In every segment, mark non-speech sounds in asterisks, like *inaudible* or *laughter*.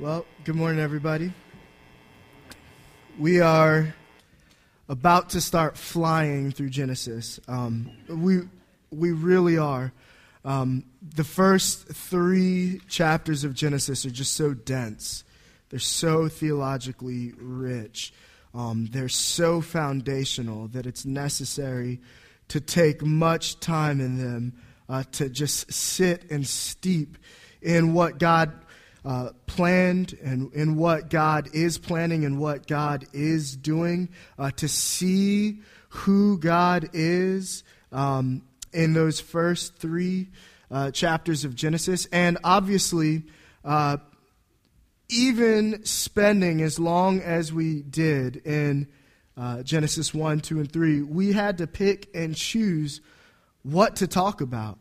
Well, good morning, everybody. We are about to start flying through Genesis. Um, we, we really are. Um, the first three chapters of Genesis are just so dense, they're so theologically rich, um, they're so foundational that it's necessary to take much time in them uh, to just sit and steep in what God uh, planned and in what God is planning and what God is doing, uh, to see who God is um, in those first three uh, chapters of Genesis. And obviously, uh, even spending as long as we did in uh, Genesis 1, 2, and 3, we had to pick and choose what to talk about.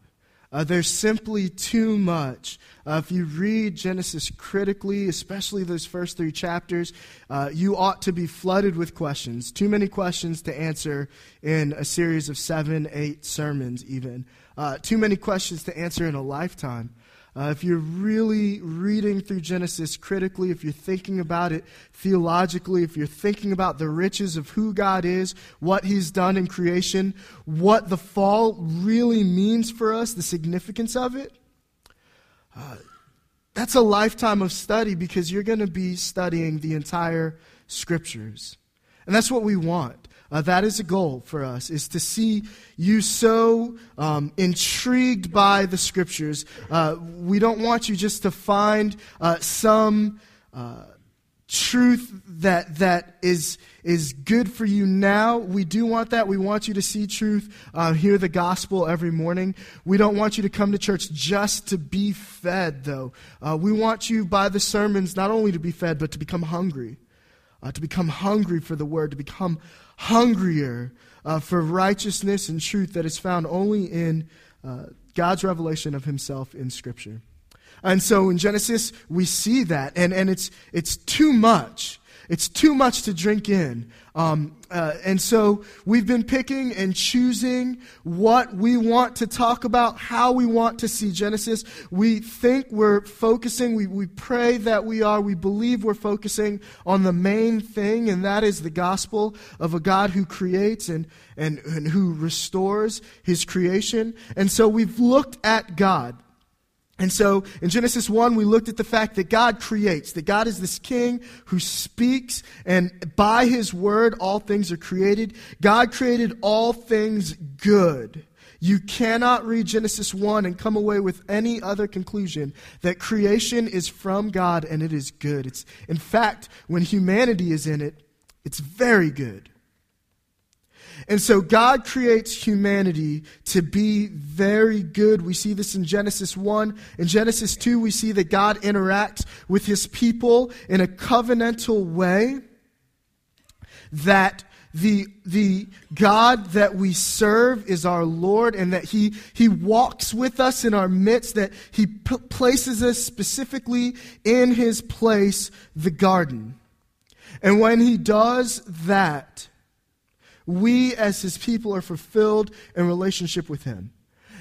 Uh, there's simply too much. Uh, if you read Genesis critically, especially those first three chapters, uh, you ought to be flooded with questions. Too many questions to answer in a series of seven, eight sermons, even. Uh, too many questions to answer in a lifetime. Uh, if you're really reading through Genesis critically, if you're thinking about it theologically, if you're thinking about the riches of who God is, what He's done in creation, what the fall really means for us, the significance of it, uh, that's a lifetime of study because you're going to be studying the entire scriptures. And that's what we want. Uh, that is a goal for us, is to see you so um, intrigued by the scriptures. Uh, we don't want you just to find uh, some uh, truth that, that is, is good for you now. We do want that. We want you to see truth, uh, hear the gospel every morning. We don't want you to come to church just to be fed, though. Uh, we want you, by the sermons, not only to be fed, but to become hungry. To become hungry for the word, to become hungrier uh, for righteousness and truth that is found only in uh, God's revelation of himself in Scripture. And so in Genesis, we see that, and, and it's, it's too much. It's too much to drink in. Um, uh, and so we've been picking and choosing what we want to talk about, how we want to see Genesis. We think we're focusing, we, we pray that we are, we believe we're focusing on the main thing, and that is the gospel of a God who creates and, and, and who restores his creation. And so we've looked at God. And so in Genesis 1, we looked at the fact that God creates, that God is this king who speaks, and by his word, all things are created. God created all things good. You cannot read Genesis 1 and come away with any other conclusion that creation is from God and it is good. It's, in fact, when humanity is in it, it's very good. And so God creates humanity to be very good. We see this in Genesis 1. In Genesis 2, we see that God interacts with his people in a covenantal way. That the, the God that we serve is our Lord and that He, he walks with us in our midst, that He p- places us specifically in His place, the garden. And when He does that, we as his people are fulfilled in relationship with him.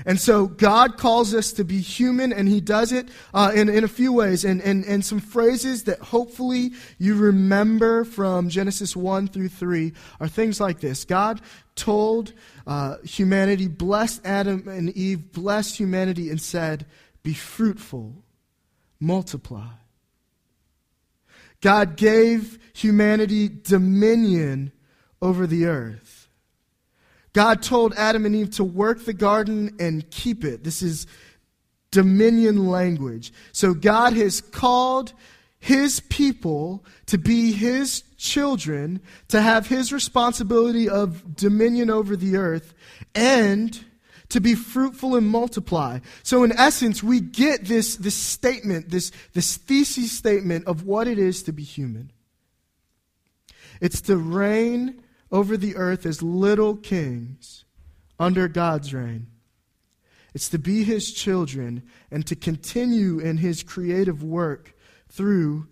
And so God calls us to be human, and He does it uh, in, in a few ways. And, and, and some phrases that hopefully you remember from Genesis 1 through 3 are things like this God told uh, humanity, blessed Adam and Eve, blessed humanity, and said, Be fruitful, multiply. God gave humanity dominion over the earth. God told Adam and Eve to work the garden and keep it. This is dominion language. So God has called his people to be his children, to have his responsibility of dominion over the earth, and to be fruitful and multiply. So, in essence, we get this, this statement, this, this thesis statement of what it is to be human. It's to reign over the earth as little kings under God's reign. It's to be his children and to continue in his creative work through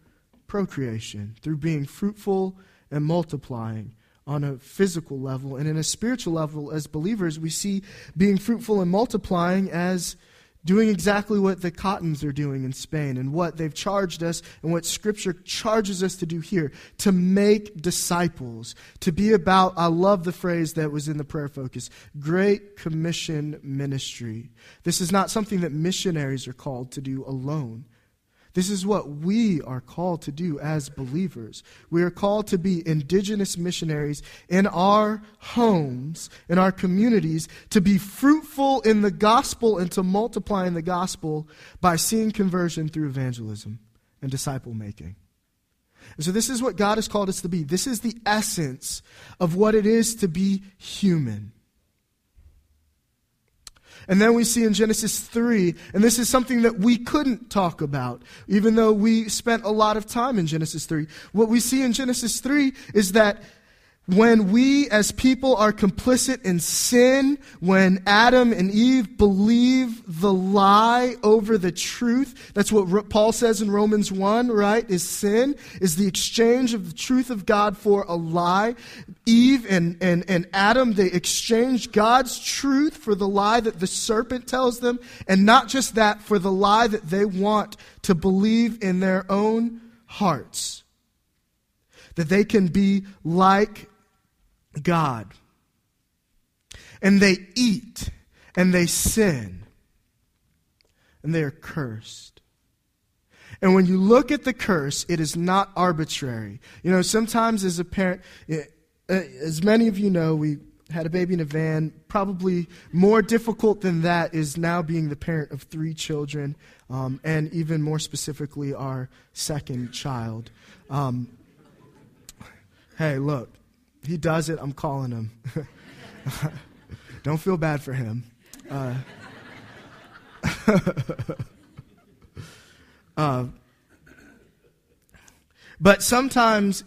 procreation, through being fruitful and multiplying on a physical level. And in a spiritual level, as believers, we see being fruitful and multiplying as doing exactly what the Cottons are doing in Spain and what they've charged us and what Scripture charges us to do here to make disciples, to be about, I love the phrase that was in the prayer focus, Great Commission ministry. This is not something that missionaries are called to do alone. This is what we are called to do as believers. We are called to be indigenous missionaries in our homes, in our communities, to be fruitful in the gospel and to multiply in the gospel by seeing conversion through evangelism and disciple making. And so, this is what God has called us to be. This is the essence of what it is to be human. And then we see in Genesis 3, and this is something that we couldn't talk about, even though we spent a lot of time in Genesis 3. What we see in Genesis 3 is that when we as people are complicit in sin, when Adam and Eve believe the lie over the truth, that's what Paul says in Romans 1, right? Is sin, is the exchange of the truth of God for a lie. Eve and, and, and Adam, they exchange God's truth for the lie that the serpent tells them, and not just that, for the lie that they want to believe in their own hearts. That they can be like God. And they eat and they sin and they are cursed. And when you look at the curse, it is not arbitrary. You know, sometimes as a parent, eh, as many of you know, we had a baby in a van. Probably more difficult than that is now being the parent of three children, um, and even more specifically, our second child. Um, hey, look, he does it, I'm calling him. *laughs* Don't feel bad for him. Uh, *laughs* uh, but sometimes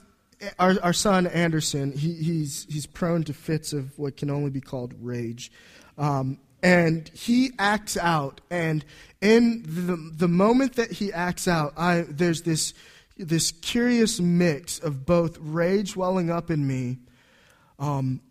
our, our son Anderson, he, he's, he's prone to fits of what can only be called rage. Um, and he acts out. And in the, the moment that he acts out, I, there's this, this curious mix of both rage welling up in me um,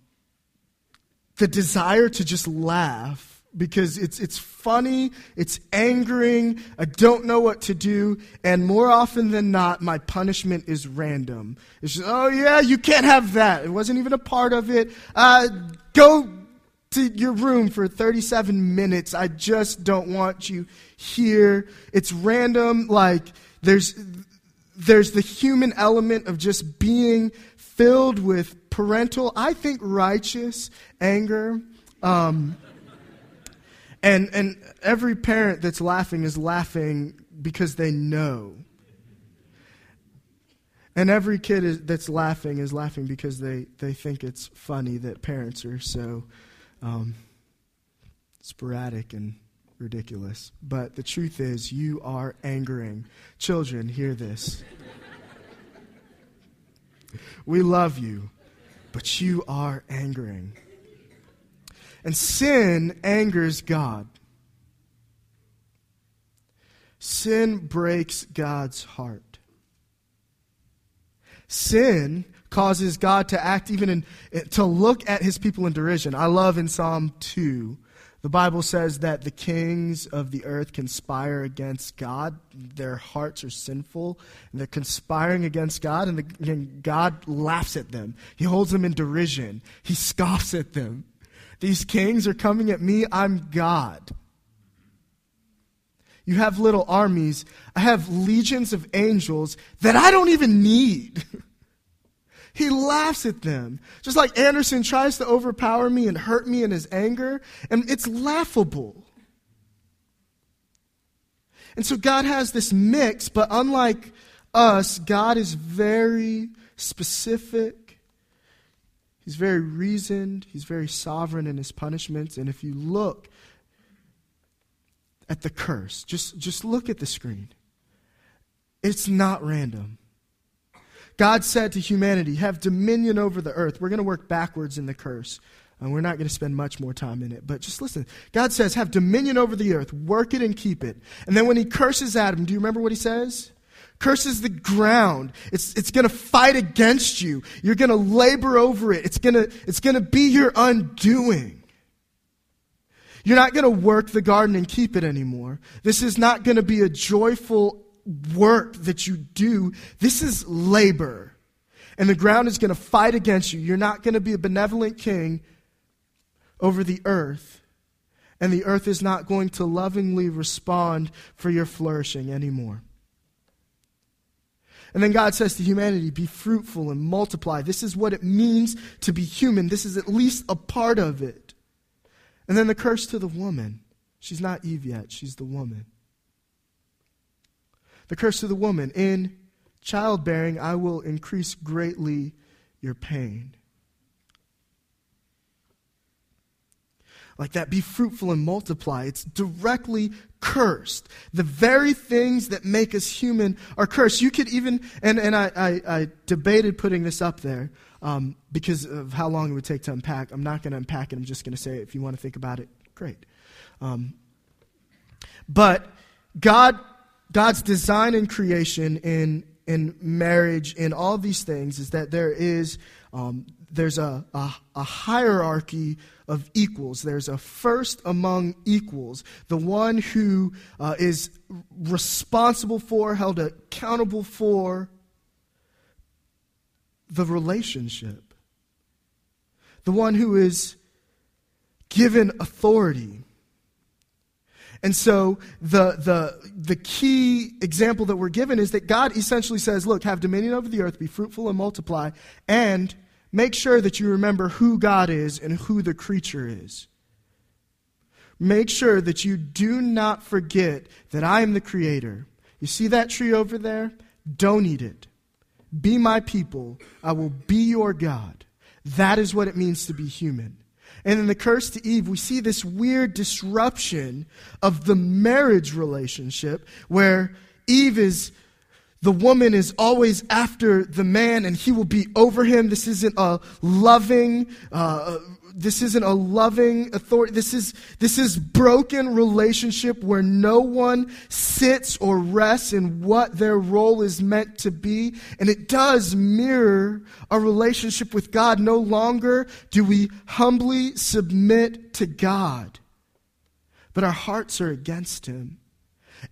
the desire to just laugh because it's, it's funny, it's angering, I don't know what to do, and more often than not, my punishment is random. It's just, oh yeah, you can't have that. It wasn't even a part of it. Uh, go to your room for 37 minutes. I just don't want you here. It's random, like, there's, there's the human element of just being filled with parental, I think righteous anger. Um, and, and every parent that's laughing is laughing because they know. And every kid is, that's laughing is laughing because they, they think it's funny that parents are so um, sporadic and ridiculous. But the truth is, you are angering. Children, hear this. We love you but you are angering. And sin angers God. Sin breaks God's heart. Sin causes God to act even in, to look at his people in derision. I love in Psalm 2 the Bible says that the kings of the earth conspire against God. Their hearts are sinful, and they're conspiring against God, and, the, and God laughs at them. He holds them in derision, He scoffs at them. These kings are coming at me, I'm God. You have little armies. I have legions of angels that I don't even need. *laughs* He laughs at them. Just like Anderson tries to overpower me and hurt me in his anger, and it's laughable. And so God has this mix, but unlike us, God is very specific. He's very reasoned. He's very sovereign in his punishments. And if you look at the curse, just, just look at the screen. It's not random. God said to humanity, Have dominion over the earth. We're going to work backwards in the curse. And we're not going to spend much more time in it. But just listen. God says, Have dominion over the earth, work it and keep it. And then when he curses Adam, do you remember what he says? Curses the ground. It's, it's going to fight against you. You're going to labor over it. It's going to, it's going to be your undoing. You're not going to work the garden and keep it anymore. This is not going to be a joyful work that you do. This is labor. And the ground is going to fight against you. You're not going to be a benevolent king over the earth. And the earth is not going to lovingly respond for your flourishing anymore. And then God says to humanity, be fruitful and multiply. This is what it means to be human. This is at least a part of it. And then the curse to the woman. She's not Eve yet, she's the woman. The curse of the woman. In childbearing, I will increase greatly your pain. like that. Be fruitful and multiply. It's directly cursed. The very things that make us human are cursed. You could even, and, and I, I, I debated putting this up there um, because of how long it would take to unpack. I'm not going to unpack it. I'm just going to say. If you want to think about it, great. Um, but God, God's design and creation in, in marriage, in all these things, is that there is um, there's a, a, a, hierarchy of equals. There's a first among equals, the one who uh, is responsible for, held accountable for the relationship, the one who is given authority. And so the, the, the key example that we're given is that God essentially says, Look, have dominion over the earth, be fruitful and multiply, and make sure that you remember who God is and who the creature is. Make sure that you do not forget that I am the creator. You see that tree over there? Don't eat it. Be my people. I will be your God. That is what it means to be human. And in the curse to Eve, we see this weird disruption of the marriage relationship where Eve is the woman is always after the man and he will be over him. This isn't a loving, uh, this isn't a loving authority. This is, this is broken relationship where no one sits or rests in what their role is meant to be. And it does mirror a relationship with God. No longer do we humbly submit to God, but our hearts are against him.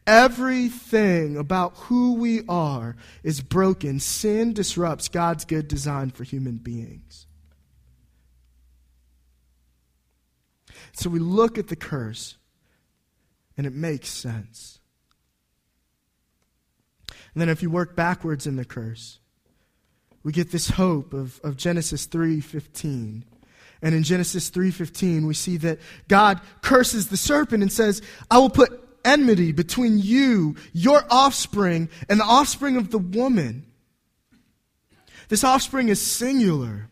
Everything about who we are is broken. Sin disrupts God's good design for human beings. So we look at the curse, and it makes sense. And then if you work backwards in the curse, we get this hope of, of Genesis 3:15. And in Genesis 3:15, we see that God curses the serpent and says, "I will put enmity between you, your offspring, and the offspring of the woman. This offspring is singular.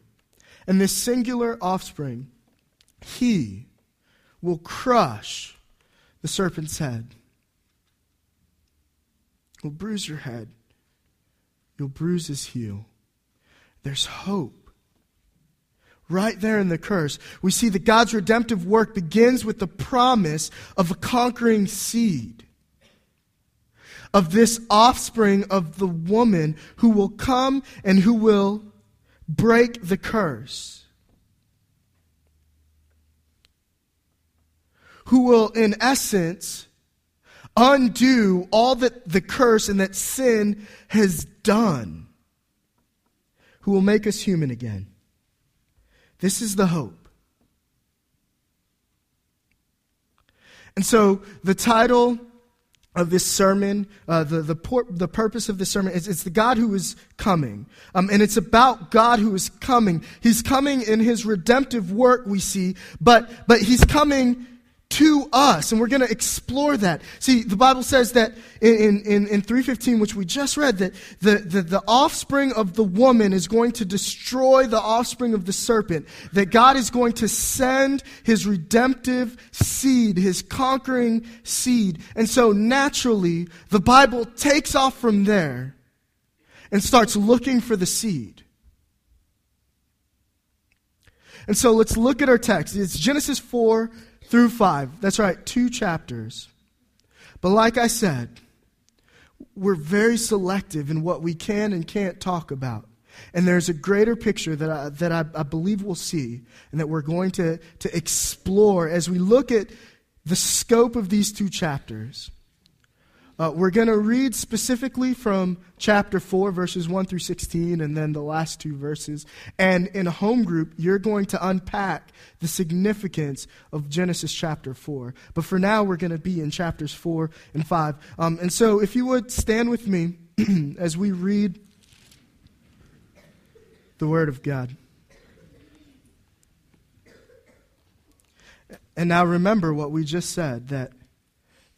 And this singular offspring, he will crush the serpent's head. He'll bruise your head. You'll bruise his heel. There's hope right there in the curse, we see that God's redemptive work begins with the promise of a conquering seed, of this offspring of the woman who will come and who will break the curse. Who will, in essence, undo all that the curse and that sin has done. Who will make us human again. This is the hope. And so the title of this sermon, uh, the, the, por- the purpose of this sermon is it's the God who is coming. Um, and it's about God who is coming. He's coming in his redemptive work, we see, but, but he's coming to us and we're going to explore that. See the bible says that in, in, in 315 which we just read that the, the, the offspring of the woman is going to destroy the offspring of the serpent that god is going to send his redemptive seed his conquering seed. And so naturally the bible takes off from there and starts looking for the seed. And so let's look at our text. It's genesis 4 through 5. That's right, two chapters. But like I said, we're very selective in what we can and can't talk about. And there's a greater picture that I, that I, I believe we'll see and that we're going to, to explore as we look at the scope of these two chapters. Uh, we're going to read specifically from chapter 4, verses 1 through 16, and then the last two verses. And in a home group, you're going to unpack the significance of Genesis chapter 4. But for now, we're going to be in chapters 4 and 5. Um, and so, if you would stand with me *clears throat* as we read the Word of God. And now remember what we just said that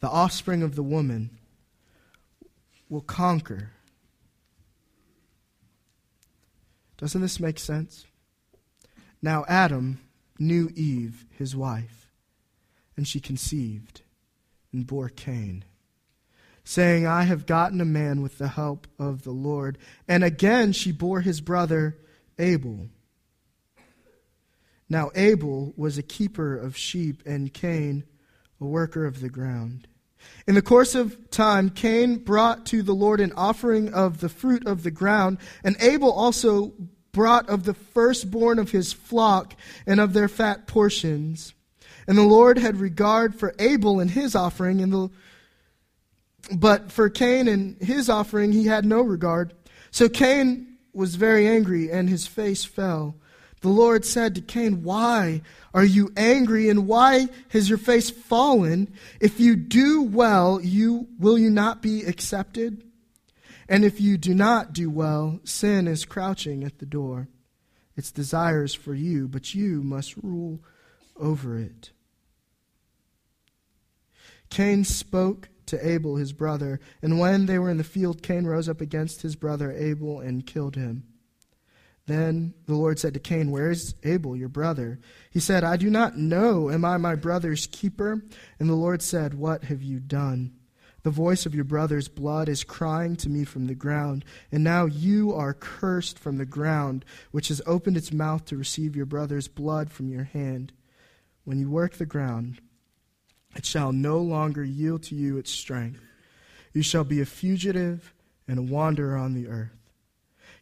the offspring of the woman will conquer. Doesn't this make sense? Now, Adam knew Eve, his wife, and she conceived and bore Cain, saying, I have gotten a man with the help of the Lord. And again she bore his brother Abel. Now, Abel was a keeper of sheep, and Cain a worker of the ground. In the course of time, Cain brought to the Lord an offering of the fruit of the ground, and Abel also brought of the firstborn of his flock and of their fat portions. And the Lord had regard for Abel and his offering, and the, but for Cain and his offering he had no regard. So Cain was very angry, and his face fell. The Lord said to Cain, Why are you angry, and why has your face fallen? If you do well, you, will you not be accepted? And if you do not do well, sin is crouching at the door. Its desires for you, but you must rule over it. Cain spoke to Abel, his brother, and when they were in the field, Cain rose up against his brother Abel and killed him. Then the Lord said to Cain, Where is Abel, your brother? He said, I do not know. Am I my brother's keeper? And the Lord said, What have you done? The voice of your brother's blood is crying to me from the ground, and now you are cursed from the ground, which has opened its mouth to receive your brother's blood from your hand. When you work the ground, it shall no longer yield to you its strength. You shall be a fugitive and a wanderer on the earth.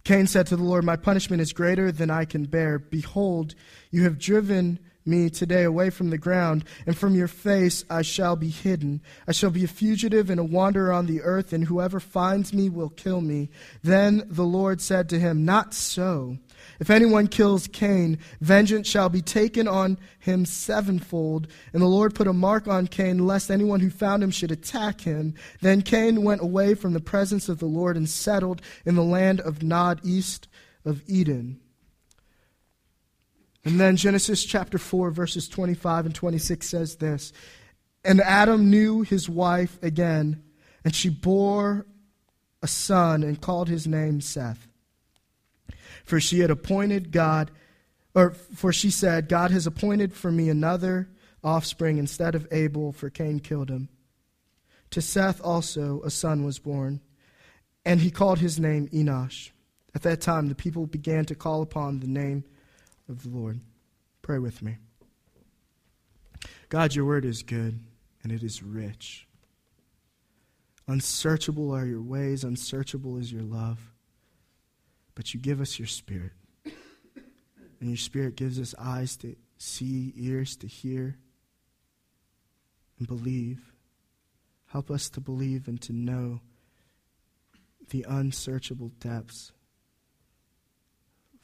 Cain said to the Lord, My punishment is greater than I can bear. Behold, you have driven me today away from the ground, and from your face I shall be hidden. I shall be a fugitive and a wanderer on the earth, and whoever finds me will kill me. Then the Lord said to him, Not so. If anyone kills Cain, vengeance shall be taken on him sevenfold. And the Lord put a mark on Cain, lest anyone who found him should attack him. Then Cain went away from the presence of the Lord and settled in the land of Nod, east of Eden. And then Genesis chapter 4, verses 25 and 26 says this And Adam knew his wife again, and she bore a son and called his name Seth for she had appointed God, or for she said, God has appointed for me another offspring instead of Abel, for Cain killed him. To Seth also a son was born, and he called his name Enosh. At that time, the people began to call upon the name of the Lord. Pray with me. God, your word is good and it is rich. Unsearchable are your ways, unsearchable is your love but you give us your spirit. And your spirit gives us eyes to see, ears to hear, and believe. Help us to believe and to know the unsearchable depths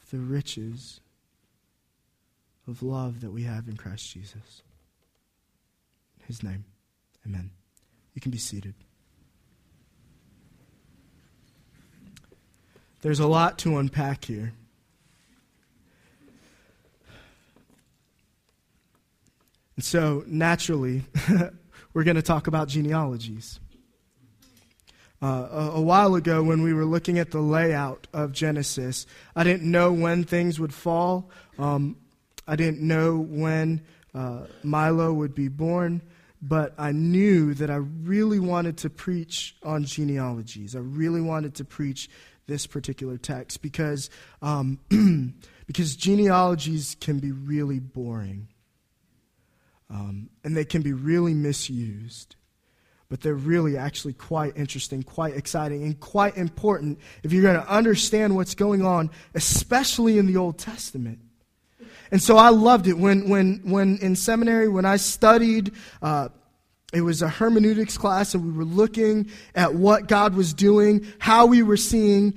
of the riches of love that we have in Christ Jesus. In his name, amen. You can be seated. There's a lot to unpack here. And so, naturally, *laughs* we're going to talk about genealogies. Uh, a, a, while ago, when we were looking at the layout of Genesis, I didn't know when things would fall. Um, I didn't know when uh, Milo would be born, but I knew that I really wanted to preach on genealogies. I really wanted to preach this particular text because, um, *clears throat* because genealogies can be really boring um, and they can be really misused. But they're really actually quite interesting, quite exciting, and quite important if you're going to understand what's going on, especially in the Old Testament. And so I loved it. When, when, when in seminary, when I studied, uh, it was a hermeneutics class, and we were looking at what God was doing, how we were seeing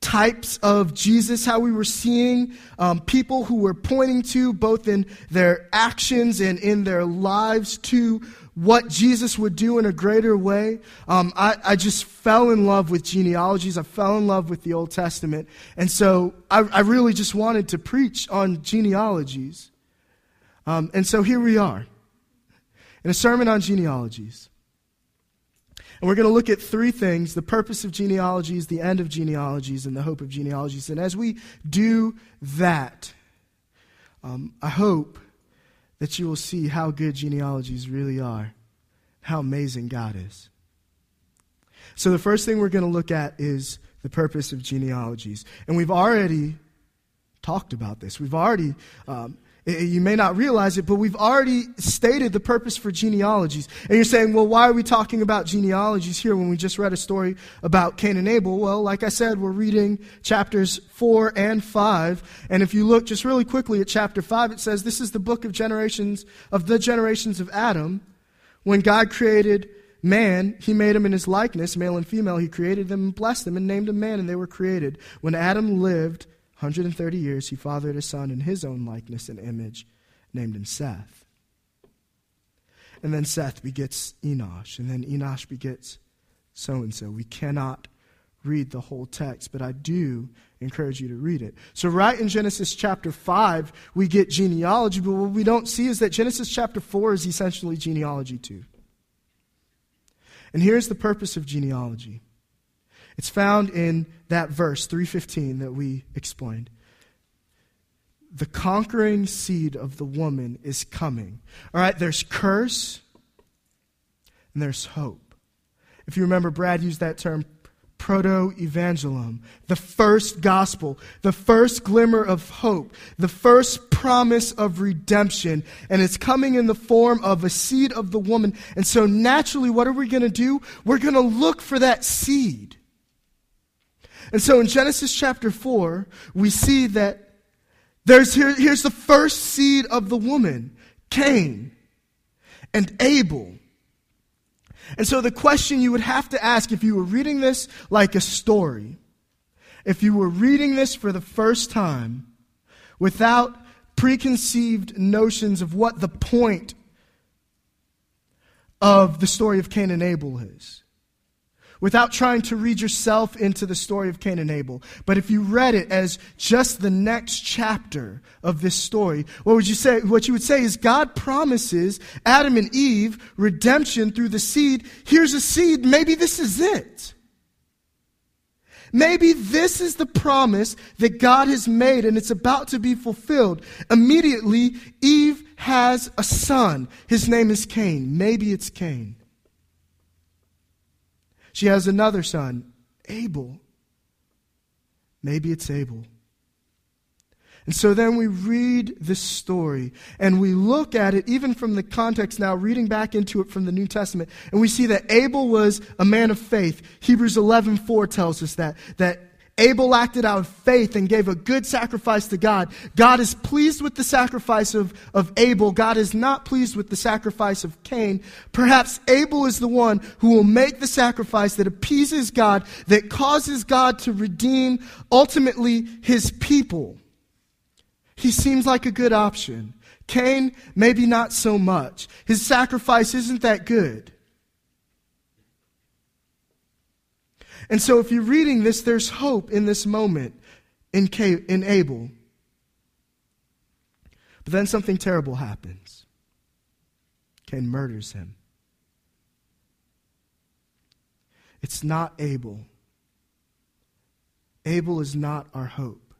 types of Jesus, how we were seeing um, people who were pointing to, both in their actions and in their lives, to what Jesus would do in a greater way. Um, I, I, just fell in love with genealogies. I fell in love with the Old Testament. And so I, I really just wanted to preach on genealogies. Um, and so here we are in a sermon on genealogies. And we're going to look at three things the purpose of genealogies, the end of genealogies, and the hope of genealogies. And as we do that, um, I hope that you will see how good genealogies really are, how amazing God is. So, the first thing we're going to look at is the purpose of genealogies. And we've already talked about this. We've already um, Eh, eh, you may not realize it, but we've already stated the purpose for genealogies. And you're saying, well, why are we talking about genealogies here when we just read a story about Cain and Abel? Well, like I said, we're reading chapters 4 and 5. And if you look just really quickly at chapter 5, it says, This is the book of generations, of the generations of Adam. When God created man, he made him in his likeness, male and female. He created them and blessed them and named them man, and they were created. When Adam lived, 130 years, he fathered a son in his own likeness and image, named him Seth. And then Seth begets Enosh, and then Enosh begets so and so. We cannot read the whole text, but I do encourage you to read it. So, right in Genesis chapter 5, we get genealogy, but what we don't see is that Genesis chapter 4 is essentially genealogy too. And here's the purpose of genealogy it's found in that verse 315 that we explained. The conquering seed of the woman is coming. All right, there's curse and there's hope. If you remember, Brad used that term proto evangelium, the first gospel, the first glimmer of hope, the first promise of redemption. And it's coming in the form of a seed of the woman. And so naturally, what are we going to do? We're going to look for that seed. And so in Genesis chapter 4, we see that there's here, here's the first seed of the woman, Cain and Abel. And so the question you would have to ask if you were reading this like a story, if you were reading this for the first time without preconceived notions of what the point of the story of Cain and Abel is, without trying to read yourself into the story of Cain and Abel. But if you read it as just the next chapter of this story, what would you say? What you would say is God promises Adam and Eve redemption through the seed. Here's a seed. Maybe this is it. Maybe this is the promise that God has made and it's about to be fulfilled. Immediately, Eve has a son. His name is Cain. Maybe it's Cain. She has another son, Abel. Maybe it's Abel. And so then we read this story and we look at it even from the context now, reading back into it from the New Testament, and we see that Abel was a man of faith. Hebrews 11:4 tells us that that Abel acted out of faith and gave a good sacrifice to God. God is pleased with the sacrifice of, of Abel. God is not pleased with the sacrifice of Cain. Perhaps Abel is the one who will make the sacrifice that appeases God, that causes God to redeem ultimately his people. He seems like a good option. Cain, maybe not so much. His sacrifice isn't that good. And so, if you're reading this, there's hope in this moment in, in Abel. But then something terrible happens. Cain murders him. It's not Abel. Abel is not our hope.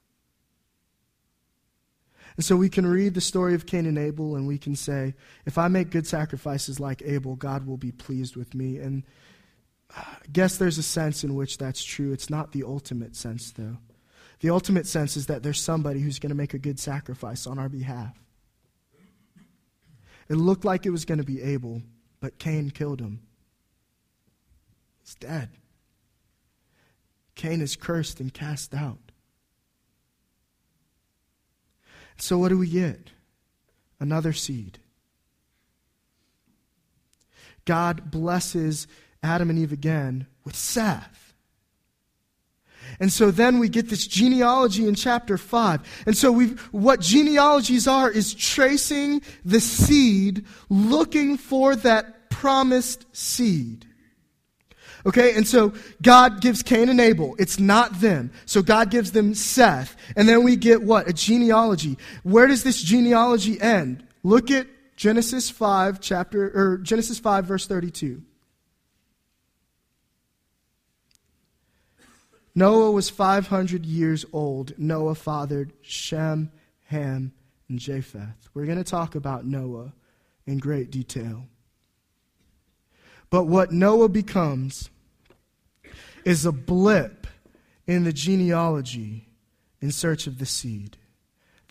And so we can read the story of Cain and Abel and we can say, if I make good sacrifices like Abel, God will be pleased with me. And I guess there's a sense in which that's true. It's not the ultimate sense, though. The ultimate sense is that there's somebody who's going to make a good sacrifice on our behalf. It looked like it was going to be Abel, but Cain killed him. He's dead. Cain is cursed and cast out. So, what do we get? Another seed. God blesses Adam and Eve again with Seth. And so then we get this genealogy in chapter 5. And so we what genealogies are is tracing the seed, looking for that promised seed. Okay, and so God gives Cain and Abel. It's not them. So God gives them Seth. And then we get what? A genealogy. Where does this genealogy end? Look at Genesis 5 chapter or Genesis 5 verse 32. Noah was 500 years old. Noah fathered Shem, Ham, and Japheth. We're going to talk about Noah in great detail. But what Noah becomes is a blip in the genealogy in search of the seed.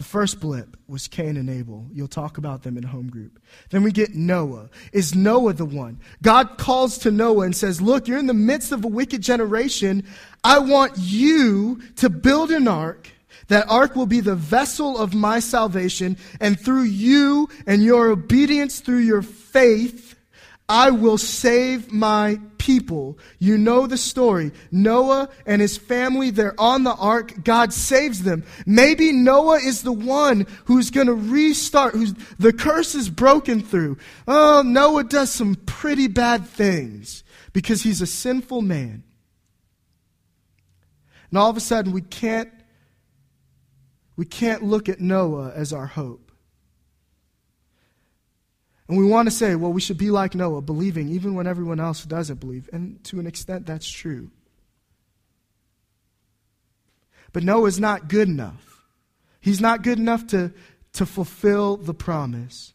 The first blip was Cain and Abel. You'll talk about them in home group. Then we get Noah. Is Noah the one? God calls to Noah and says, Look, you're in the midst of a wicked generation. I want you to build an ark. That ark will be the vessel of my salvation, and through you and your obedience, through your faith, I will save my people. You know the story. Noah and his family, they're on the ark. God saves them. Maybe Noah is the one who's going to restart, who's the curse is broken through. Oh, Noah does some pretty bad things because he's a sinful man. And all of a sudden we can't we can't look at Noah as our hope. And we want to say, well, we should be like Noah, believing even when everyone else doesn't believe. And to an extent, that's true. But Noah's not good enough. He's not good enough to, to fulfill the promise.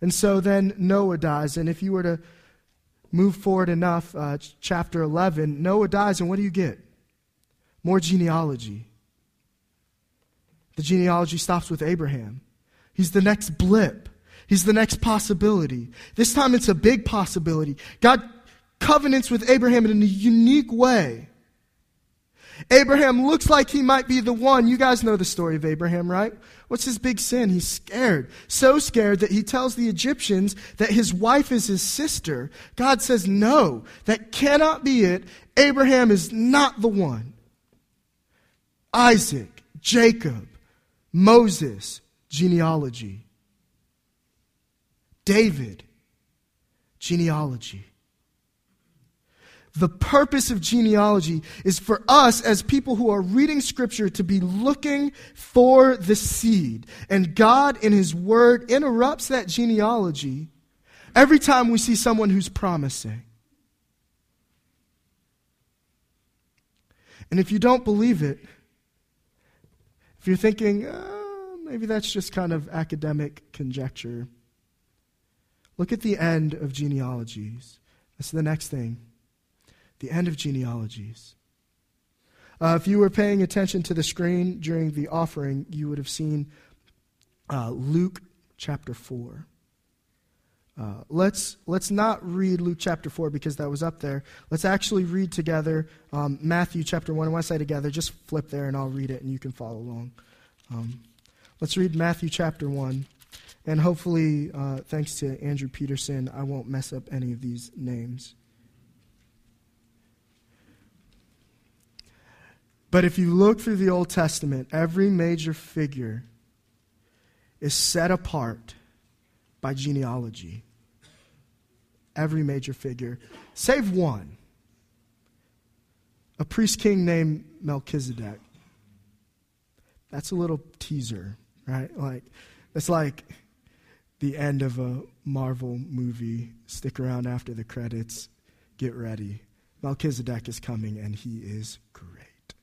And so then Noah dies. And if you were to move forward enough, uh, chapter 11, Noah dies, and what do you get? More genealogy. The genealogy stops with Abraham. He's the next blip. He's the next possibility. This time it's a big possibility. God covenants with Abraham in a unique way. Abraham looks like he might be the one. You guys know the story of Abraham, right? What's his big sin? He's scared. So scared that he tells the Egyptians that his wife is his sister. God says, no, that cannot be it. Abraham is not the one. Isaac, Jacob, Moses, genealogy. David, genealogy. The purpose of genealogy is for us as people who are reading scripture to be looking for the seed. And God in his word interrupts that genealogy every time we see someone who's promising. And if you don't believe it, if you're thinking, uh, maybe that's just kind of academic conjecture, Look at the end of genealogies. That's the next thing. The end of genealogies. Uh, if you were paying attention to the screen during the offering, you would have seen uh, Luke chapter 4. Uh, let's, let's not read Luke chapter 4 because that was up there. Let's actually read together um, Matthew chapter 1. I want to say together, just flip there and I'll read it and you can follow along. Um, let's read Matthew chapter 1. And hopefully, uh, thanks to Andrew Peterson, I won't mess up any of these names. But if you look through the Old Testament, every major figure is set apart by genealogy. Every major figure, save one a priest king named Melchizedek. That's a little teaser, right? Like, it's like the end of a Marvel movie. Stick around after the credits. Get ready. Melchizedek is coming, and he is great.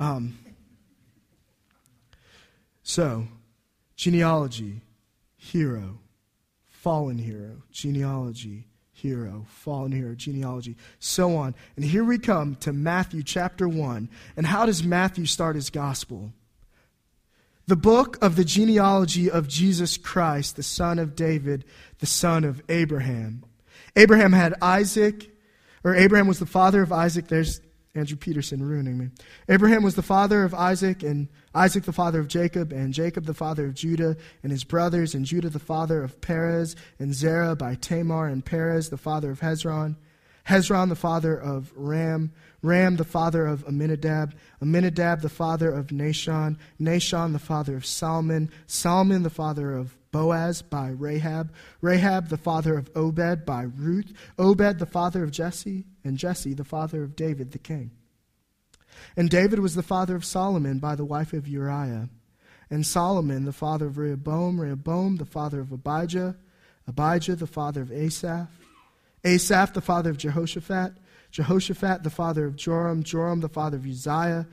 Um, so, genealogy, hero, fallen hero, genealogy, hero, fallen hero, genealogy, so on. And here we come to Matthew chapter 1. And how does Matthew start his gospel? The book of the genealogy of Jesus Christ, the son of David, the son of Abraham. Abraham had Isaac, or Abraham was the father of Isaac. There's Andrew Peterson ruining me. Abraham was the father of Isaac, and Isaac the father of Jacob, and Jacob the father of Judah and his brothers, and Judah the father of Perez, and Zerah by Tamar, and Perez the father of Hezron, Hezron the father of Ram, Ram the father of Amminadab, Amminadab the father of Nahshon, Nahshon the father of Salmon, Salmon the father of Boaz by Rahab, Rahab the father of Obed by Ruth, Obed the father of Jesse, and Jesse the father of David the king. And David was the father of Solomon by the wife of Uriah, and Solomon the father of Rehoboam, Rehoboam the father of Abijah, Abijah the father of Asaph, Asaph the father of Jehoshaphat, Jehoshaphat the father of Joram, Joram the father of Uzziah,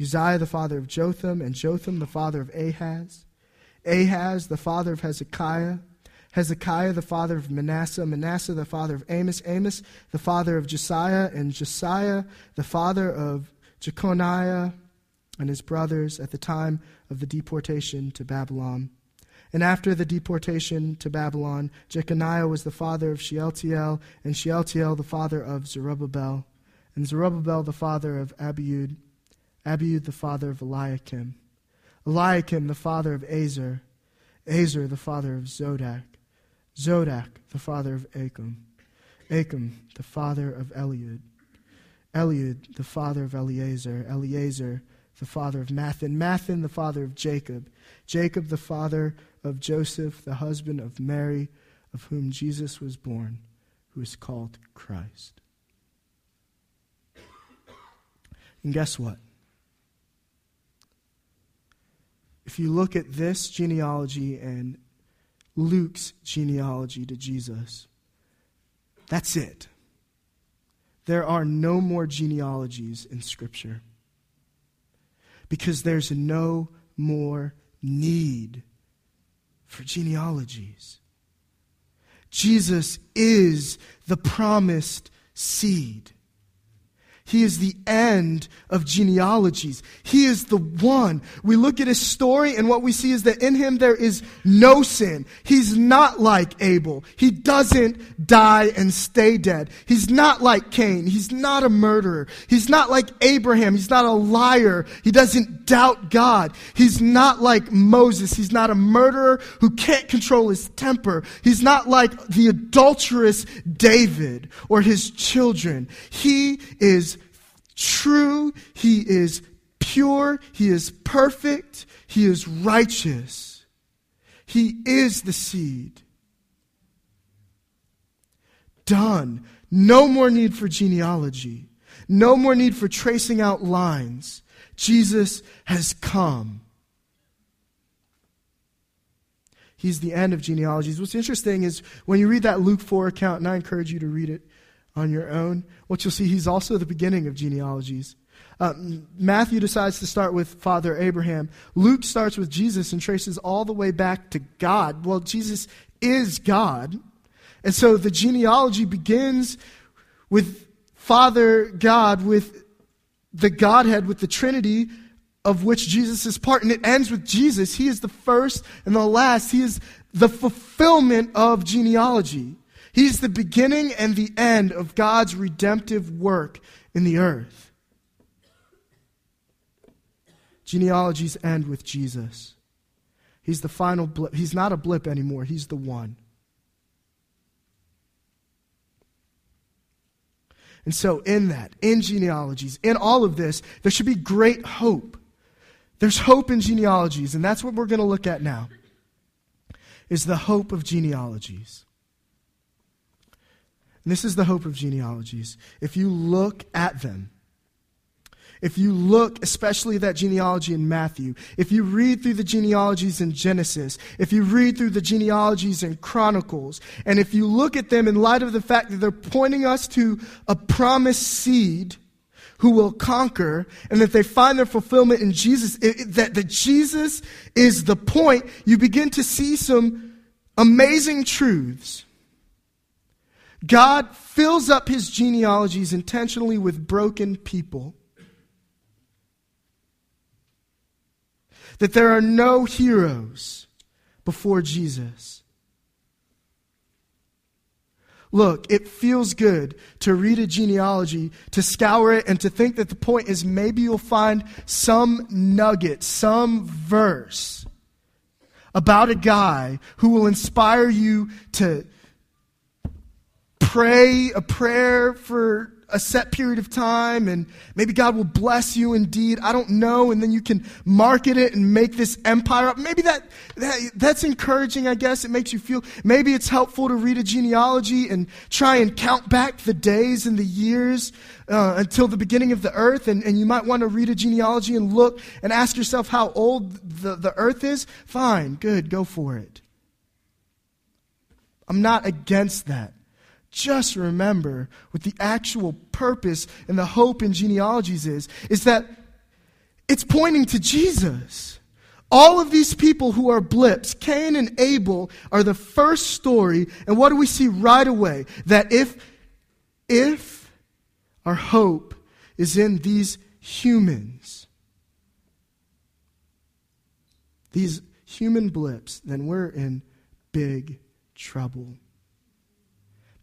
Uzziah the father of Jotham, and Jotham the father of Ahaz. Ahaz, the father of Hezekiah, Hezekiah, the father of Manasseh, Manasseh, the father of Amos, Amos, the father of Josiah, and Josiah, the father of Jeconiah and his brothers at the time of the deportation to Babylon. And after the deportation to Babylon, Jeconiah was the father of Shealtiel, and Shealtiel the father of Zerubbabel, and Zerubbabel the father of Abiud, Abiud the father of Eliakim. Eliakim the father of Azor, Azor the father of Zadok, Zadok the father of Achim, Achim the father of Eliud, Eliud the father of Eleazar, Eleazar the father of Matthan, Matthan the father of Jacob, Jacob the father of Joseph, the husband of Mary, of whom Jesus was born, who is called Christ. And guess what? if you look at this genealogy and Luke's genealogy to Jesus, that's it. There are no more genealogies in Scripture because there's no more need for genealogies. Jesus is the promised seed. He is the end of genealogies. He is the one. We look at his story, and what we see is that in him there is no sin. He's not like Abel. He doesn't die and stay dead. He's not like Cain. He's not a murderer. He's not like Abraham. He's not a liar. He doesn't doubt God. He's not like Moses. He's not a murderer who can't control his temper. He's not like the adulterous David or his children. He is true, he is pure, he is perfect, he is righteous. He is the seed. Done. No more need for genealogy. No more need for tracing out lines. Jesus has come. He's the end of genealogies. What's interesting is when you read that Luke 4 account, and I encourage you to read it, on your own, what you'll see, he's also the beginning of genealogies. Uh, Matthew decides to start with Father Abraham. Luke starts with Jesus and traces all the way back to God. Well, Jesus is God. And so the genealogy begins with Father God, with the Godhead, with the Trinity, of which Jesus is part. And it ends with Jesus. He is the first and the last. He is the fulfillment of genealogy. He's the beginning and the end of God's redemptive work in the earth. Genealogies end with Jesus. He's the final blip. He's not a blip anymore, he's the one. And so, in that, in genealogies, in all of this, there should be great hope. There's hope in genealogies, and that's what we're going to look at now. Is the hope of genealogies. And this is the hope of genealogies. If you look at them, if you look, especially that genealogy in Matthew, if you read through the genealogies in Genesis, if you read through the genealogies in Chronicles, and if you look at them in light of the fact that they're pointing us to a promised seed who will conquer, and that they find their fulfillment in Jesus, it, that, that Jesus is the point, you begin to see some amazing truths God fills up his genealogies intentionally with broken people. That there are no heroes before Jesus. Look, it feels good to read a genealogy, to scour it, and to think that the point is maybe you'll find some nugget, some verse about a guy who will inspire you to pray a prayer for a set period of time and maybe God will bless you indeed. I don't know. And then you can market it and make this empire up. Maybe that, that, that's encouraging, I guess. It makes you feel, maybe it's helpful to read a genealogy and try and count back the days and the years uh, until the beginning of the earth. And, and you might want to read a genealogy and look and ask yourself how old the, the earth is. Fine, good, go for it. I'm not against that. Just remember what the actual purpose and the hope in genealogies is, is that it's pointing to Jesus. All of these people who are blips, Cain and Abel, are the first story. And what do we see right away? That if, if our hope is in these humans, these human blips, then we're in big trouble.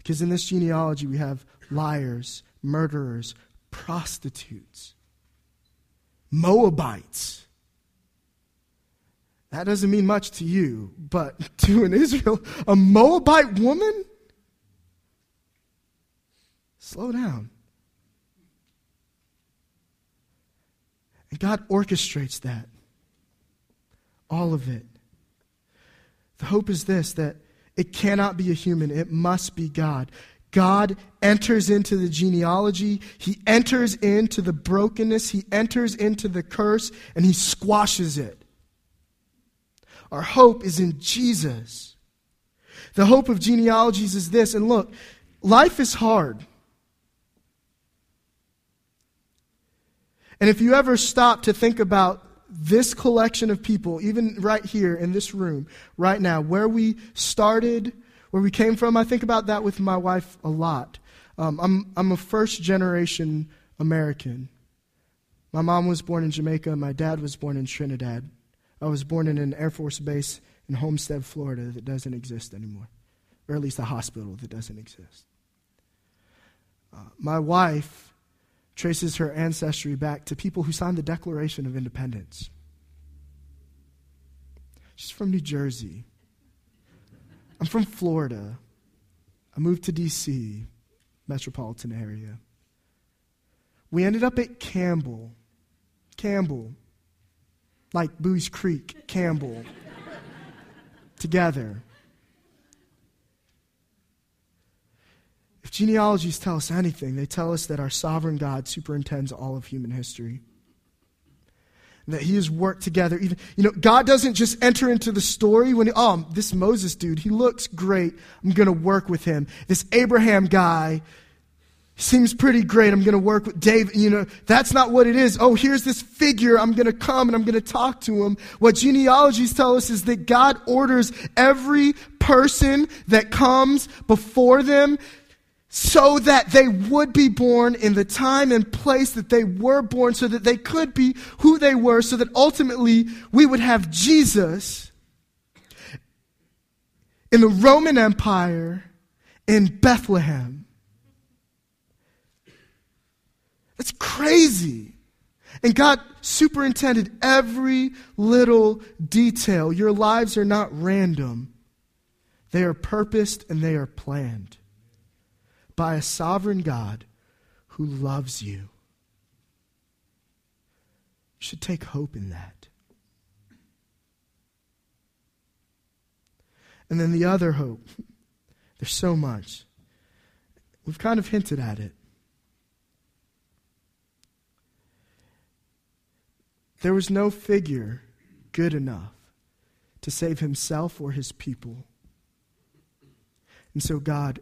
Because in this genealogy, we have liars, murderers, prostitutes, Moabites. That doesn't mean much to you, but *laughs* to an Israel, a Moabite woman? Slow down. And God orchestrates that. All of it. The hope is this that it cannot be a human, it must be God. God enters into the genealogy, he enters into the brokenness, he enters into the curse, and he squashes it. Our hope is in Jesus. The hope of genealogies is this, and look, life is hard. And if you ever stop to think about this collection of people, even right here in this room, right now, where we started, where we came from, I think about that with my wife a lot. Um, I'm, I'm a first generation American. My mom was born in Jamaica, my dad was born in Trinidad. I was born in an Air Force base in Homestead, Florida that doesn't exist anymore, or at least a hospital that doesn't exist. Uh, my wife traces her ancestry back to people who signed the Declaration of Independence. She's from New Jersey. I'm from Florida. I moved to D.C., metropolitan area. We ended up at Campbell. Campbell. Like Buies Creek, Campbell. *laughs* together. If genealogies tell us anything, they tell us that our sovereign God superintends all of human history. That he has worked together. Even you know, God doesn't just enter into the story when oh, this Moses dude, he looks great. I'm gonna work with him. This Abraham guy seems pretty great. I'm gonna work with David. You know, that's not what it is. Oh, here's this figure. I'm gonna come and I'm gonna talk to him. What genealogies tell us is that God orders every person that comes before them so that they would be born in the time and place that they were born, so that they could be who they were, so that ultimately we would have Jesus in the Roman Empire in Bethlehem. That's crazy. And God superintended every little detail. Your lives are not random, they are purposed and they are planned by a sovereign God who loves you. You should take hope in that. And then the other hope. *laughs* There's so much. We've kind of hinted at it. There was no figure good enough to save himself or his people. And so God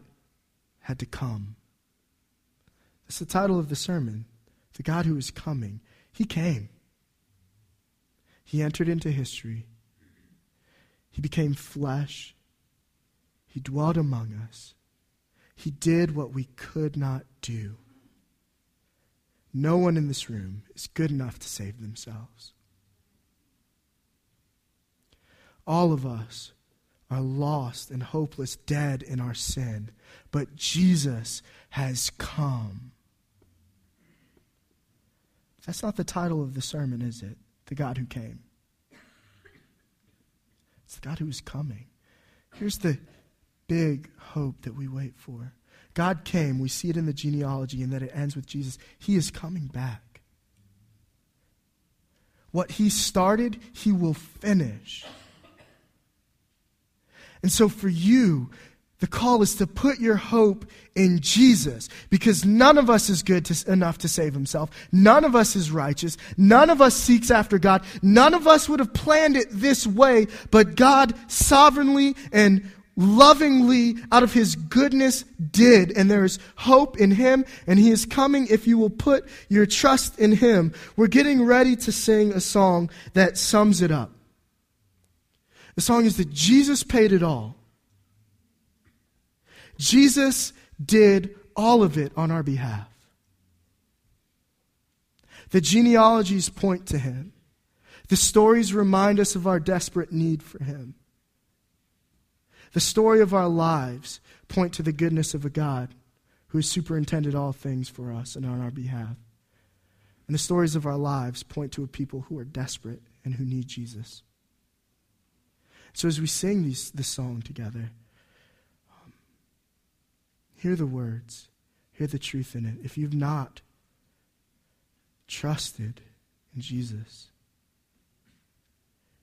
had to come. That's the title of the sermon. The God who is coming. He came. He entered into history. He became flesh. He dwelt among us. He did what we could not do. No one in this room is good enough to save themselves. All of us are lost and hopeless, dead in our sin. But Jesus has come. That's not the title of the sermon, is it? The God who came. It's the God who is coming. Here's the big hope that we wait for God came. We see it in the genealogy, and that it ends with Jesus. He is coming back. What he started, he will finish. And so for you, the call is to put your hope in Jesus because none of us is good to, enough to save himself. None of us is righteous. None of us seeks after God. None of us would have planned it this way, but God sovereignly and lovingly, out of his goodness, did. And there is hope in him, and he is coming if you will put your trust in him. We're getting ready to sing a song that sums it up. The song is that Jesus paid it all. Jesus did all of it on our behalf. The genealogies point to him. The stories remind us of our desperate need for him. The story of our lives point to the goodness of a God who has superintended all things for us and on our behalf. And the stories of our lives point to a people who are desperate and who need Jesus. So as we sing these, this song together, um, hear the words, hear the truth in it. If you've not trusted in Jesus,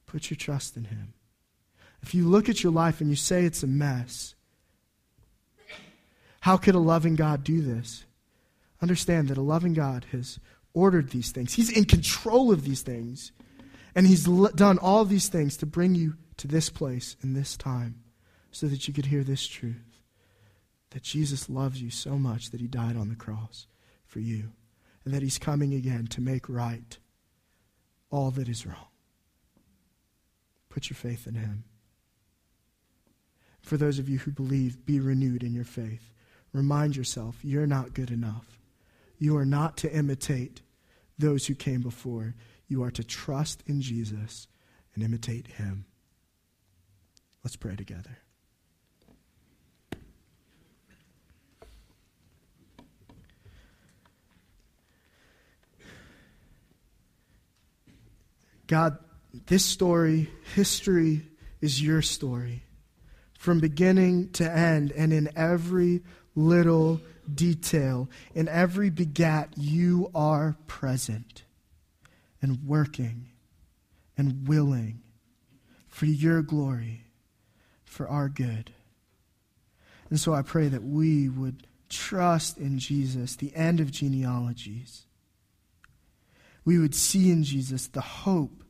put your trust in him. If you look at your life and you say it's a mess, how could a loving God do this? Understand that a loving God has ordered these things. He's in control of these things. And He's done all these things to bring you to this place in this time so that you could hear this truth that Jesus loves you so much that he died on the cross for you and that he's coming again to make right all that is wrong. Put your faith in him. For those of you who believe, be renewed in your faith. Remind yourself you're not good enough. You are not to imitate those who came before. You are to trust in Jesus and imitate him. Let's pray together. God, this story, history, is your story. From beginning to end, and in every little detail, in every begat, you are present and working and willing for your glory for our good. And so I pray that we would trust in Jesus, the end of genealogies. We would see in Jesus the hope,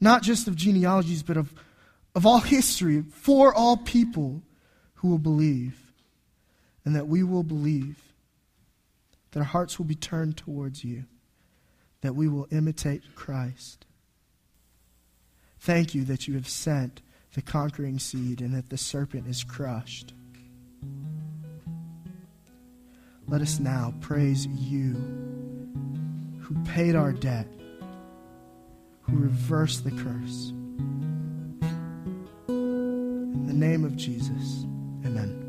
not just of genealogies, but of, of all *laughs* history, for all people who will believe. And that we will believe, that our hearts will be turned towards you, that we will imitate Christ. Thank you that you have sent the conquering seed and that the serpent is crushed. Let us now praise you who paid our debt, who reversed the curse. In the name of Jesus, amen.